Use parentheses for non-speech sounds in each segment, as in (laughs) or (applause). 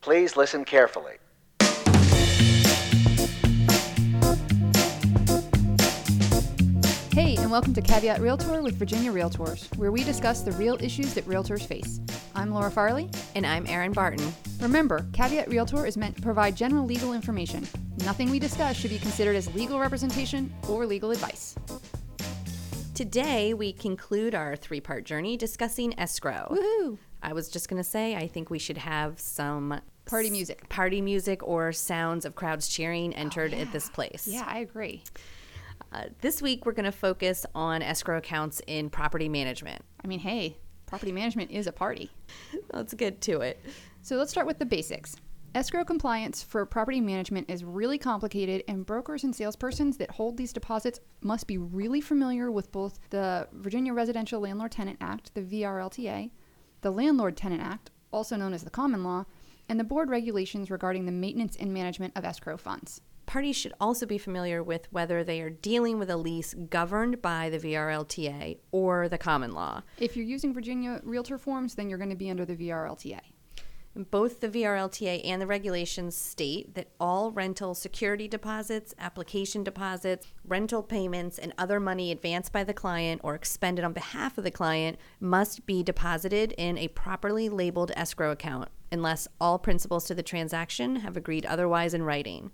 Please listen carefully. Hey, and welcome to Caveat Realtor with Virginia Realtors, where we discuss the real issues that realtors face. I'm Laura Farley. And I'm Erin Barton. Remember, Caveat Realtor is meant to provide general legal information. Nothing we discuss should be considered as legal representation or legal advice. Today, we conclude our three part journey discussing escrow. Woohoo! I was just going to say, I think we should have some Party music. Party music or sounds of crowds cheering entered yeah. at this place. Yeah, I agree. Uh, this week, we're going to focus on escrow accounts in property management. I mean, hey, property management is a party. Let's get to it. So let's start with the basics. Escrow compliance for property management is really complicated, and brokers and salespersons that hold these deposits must be really familiar with both the Virginia Residential Landlord Tenant Act, the VRLTA, the Landlord Tenant Act, also known as the Common Law, and the board regulations regarding the maintenance and management of escrow funds. Parties should also be familiar with whether they are dealing with a lease governed by the VRLTA or the common law. If you're using Virginia Realtor forms, then you're going to be under the VRLTA. Both the VRLTA and the regulations state that all rental security deposits, application deposits, rental payments, and other money advanced by the client or expended on behalf of the client must be deposited in a properly labeled escrow account unless all principals to the transaction have agreed otherwise in writing.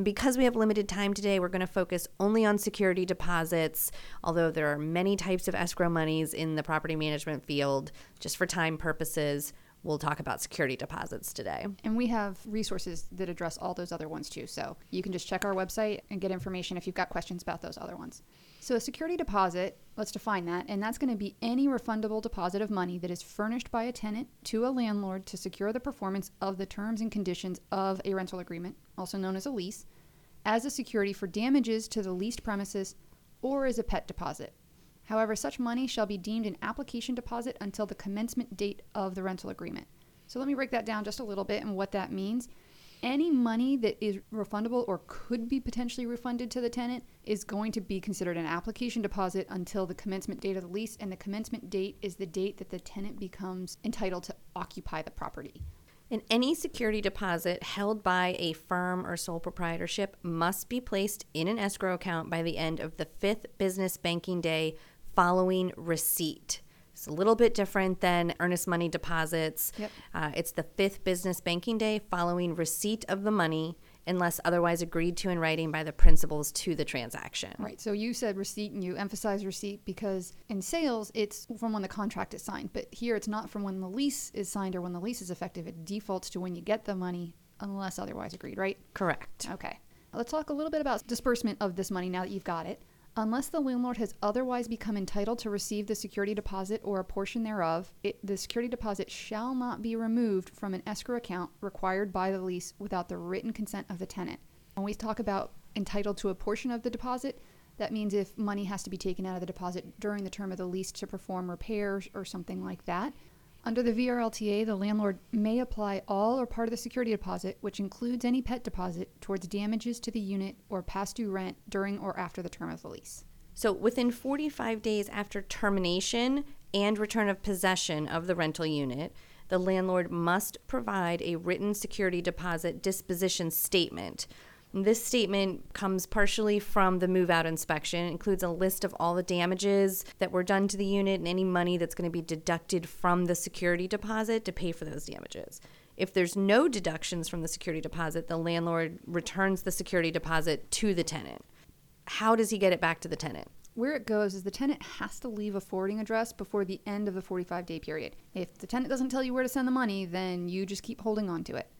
Because we have limited time today, we're going to focus only on security deposits, although there are many types of escrow monies in the property management field. Just for time purposes, we'll talk about security deposits today. And we have resources that address all those other ones too. So you can just check our website and get information if you've got questions about those other ones. So a security deposit, let's define that, and that's going to be any refundable deposit of money that is furnished by a tenant to a landlord to secure the performance of the terms and conditions of a rental agreement, also known as a lease, as a security for damages to the leased premises or as a pet deposit. However, such money shall be deemed an application deposit until the commencement date of the rental agreement. So let me break that down just a little bit and what that means. Any money that is refundable or could be potentially refunded to the tenant is going to be considered an application deposit until the commencement date of the lease, and the commencement date is the date that the tenant becomes entitled to occupy the property. And any security deposit held by a firm or sole proprietorship must be placed in an escrow account by the end of the fifth business banking day following receipt. It's a little bit different than earnest money deposits. Yep. Uh, it's the fifth business banking day following receipt of the money, unless otherwise agreed to in writing by the principals to the transaction. Right. So you said receipt and you emphasize receipt because in sales, it's from when the contract is signed. But here, it's not from when the lease is signed or when the lease is effective. It defaults to when you get the money unless otherwise agreed, right? Correct. Okay. Let's talk a little bit about disbursement of this money now that you've got it. Unless the landlord has otherwise become entitled to receive the security deposit or a portion thereof, it, the security deposit shall not be removed from an escrow account required by the lease without the written consent of the tenant. When we talk about entitled to a portion of the deposit, that means if money has to be taken out of the deposit during the term of the lease to perform repairs or something like that. Under the VRLTA, the landlord may apply all or part of the security deposit, which includes any pet deposit, towards damages to the unit or past due rent during or after the term of the lease. So, within 45 days after termination and return of possession of the rental unit, the landlord must provide a written security deposit disposition statement. This statement comes partially from the move out inspection. It includes a list of all the damages that were done to the unit and any money that's going to be deducted from the security deposit to pay for those damages. If there's no deductions from the security deposit, the landlord returns the security deposit to the tenant. How does he get it back to the tenant? Where it goes is the tenant has to leave a forwarding address before the end of the 45 day period. If the tenant doesn't tell you where to send the money, then you just keep holding on to it.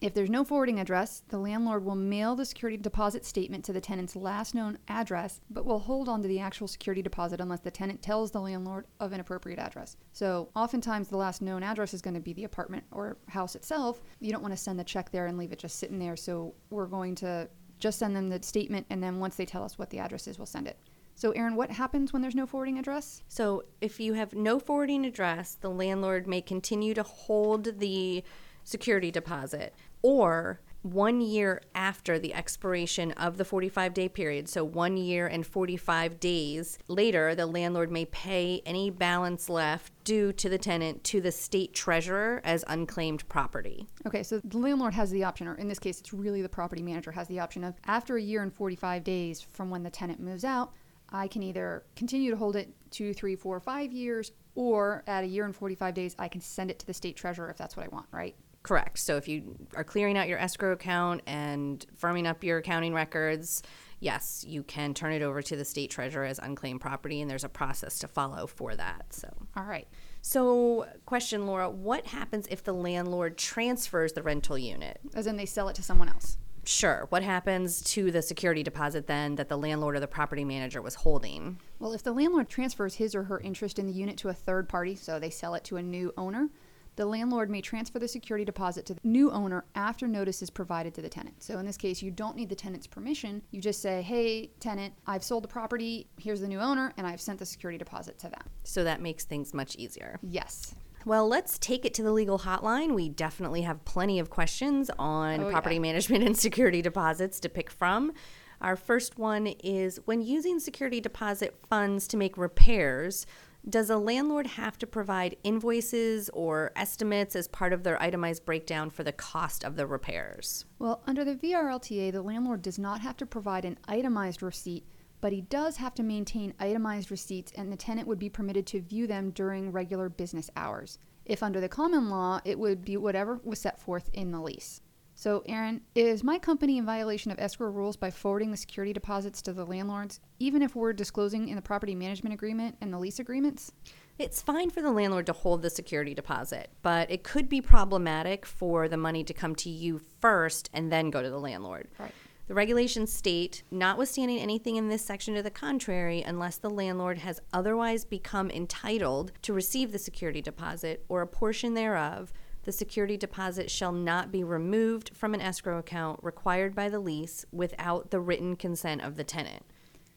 If there's no forwarding address, the landlord will mail the security deposit statement to the tenant's last known address, but will hold on to the actual security deposit unless the tenant tells the landlord of an appropriate address. So, oftentimes, the last known address is going to be the apartment or house itself. You don't want to send the check there and leave it just sitting there, so we're going to just send them the statement, and then once they tell us what the address is, we'll send it. So, Erin, what happens when there's no forwarding address? So, if you have no forwarding address, the landlord may continue to hold the security deposit. Or one year after the expiration of the 45 day period, so one year and 45 days later, the landlord may pay any balance left due to the tenant to the state treasurer as unclaimed property. Okay, so the landlord has the option, or in this case, it's really the property manager has the option of after a year and 45 days from when the tenant moves out, I can either continue to hold it two, three, four, five years, or at a year and 45 days, I can send it to the state treasurer if that's what I want, right? Correct. So if you are clearing out your escrow account and firming up your accounting records, yes, you can turn it over to the state treasurer as unclaimed property, and there's a process to follow for that. So, All right. so question, Laura, what happens if the landlord transfers the rental unit? As in they sell it to someone else. Sure. What happens to the security deposit then that the landlord or the property manager was holding? Well, if the landlord transfers his or her interest in the unit to a third party, so they sell it to a new owner, the landlord may transfer the security deposit to the new owner after notice is provided to the tenant. So in this case, you don't need the tenant's permission. You just say, hey, tenant, I've sold the property, here's the new owner, and I've sent the security deposit to them. So that makes things much easier. Yes. Well, let's take it to the legal hotline. We definitely have plenty of questions on Oh, property yeah. management (laughs) and security deposits to pick from. Our first one is when using security deposit funds to make repairs, does a landlord have to provide invoices or estimates as part of their itemized breakdown for the cost of the repairs? Well, under the VRLTA, the landlord does not have to provide an itemized receipt, but he does have to maintain itemized receipts, and the tenant would be permitted to view them during regular business hours. If under the common law, it would be whatever was set forth in the lease. So, Erin, is my company in violation of escrow rules by forwarding the security deposits to the landlords, even if we're disclosing in the property management agreement and the lease agreements? It's fine for the landlord to hold the security deposit, but it could be problematic for the money to come to you first and then go to the landlord. Right. The regulations state, notwithstanding anything in this section to the contrary, unless the landlord has otherwise become entitled to receive the security deposit or a portion thereof, the security deposit shall not be removed from an escrow account required by the lease without the written consent of the tenant.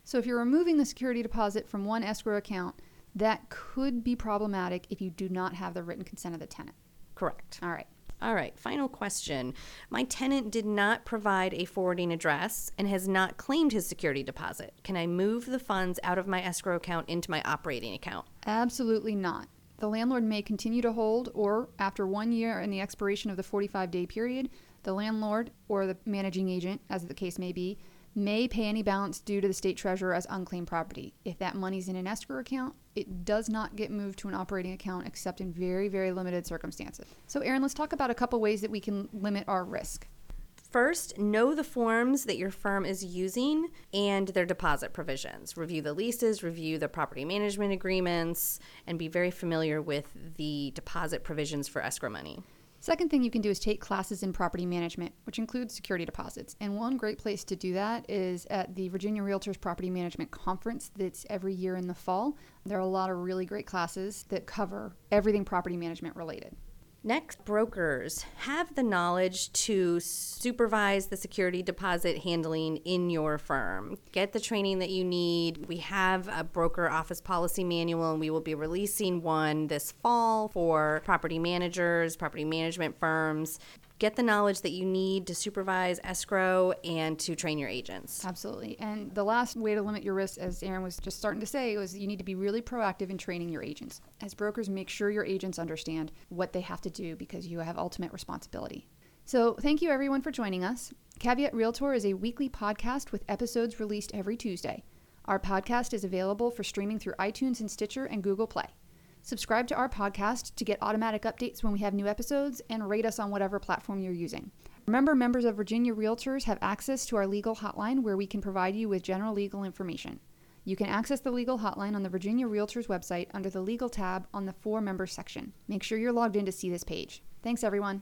So, if you're removing the security deposit from one escrow account, that could be problematic if you do not have the written consent of the tenant. Correct. All right. All right, final question. My tenant did not provide a forwarding address and has not claimed his security deposit. Can I move the funds out of my escrow account into my operating account? Absolutely not. The landlord may continue to hold, or after one year and the expiration of the 45 day period, the landlord or the managing agent, as the case may be, may pay any balance due to the state treasurer as unclaimed property. If that money's in an escrow account, it does not get moved to an operating account except in very, very limited circumstances. So, Erin, let's talk about a couple ways that we can limit our risk. First, know the forms that your firm is using and their deposit provisions. Review the leases, review the property management agreements, and be very familiar with the deposit provisions for escrow money. Second thing you can do is take classes in property management, which includes security deposits. And one great place to do that is at the Virginia Realtors Property Management Conference that's every year in the fall. There are a lot of really great classes that cover everything property management related. Next, brokers have the knowledge to supervise the security deposit handling in your firm. Get the training that you need. We have a broker office policy manual, and we will be releasing one this fall for property managers, property management firms. Get the knowledge that you need to supervise escrow and to train your agents. Absolutely. And the last way to limit your risk, as Erin was just starting to say, was you need to be really proactive in training your agents. As brokers, make sure your agents understand what they have to do because you have ultimate responsibility. So, thank you everyone for joining us. Caveat Realtor is a weekly podcast with episodes released every Tuesday. Our podcast is available for streaming through iTunes and Stitcher and Google Play. Subscribe to our podcast to get automatic updates when we have new episodes and rate us on whatever platform you're using. Remember, members of Virginia Realtors have access to our legal hotline where we can provide you with general legal information. You can access the legal hotline on the Virginia Realtors website under the legal tab on the for members section. Make sure you're logged in to see this page. Thanks, everyone.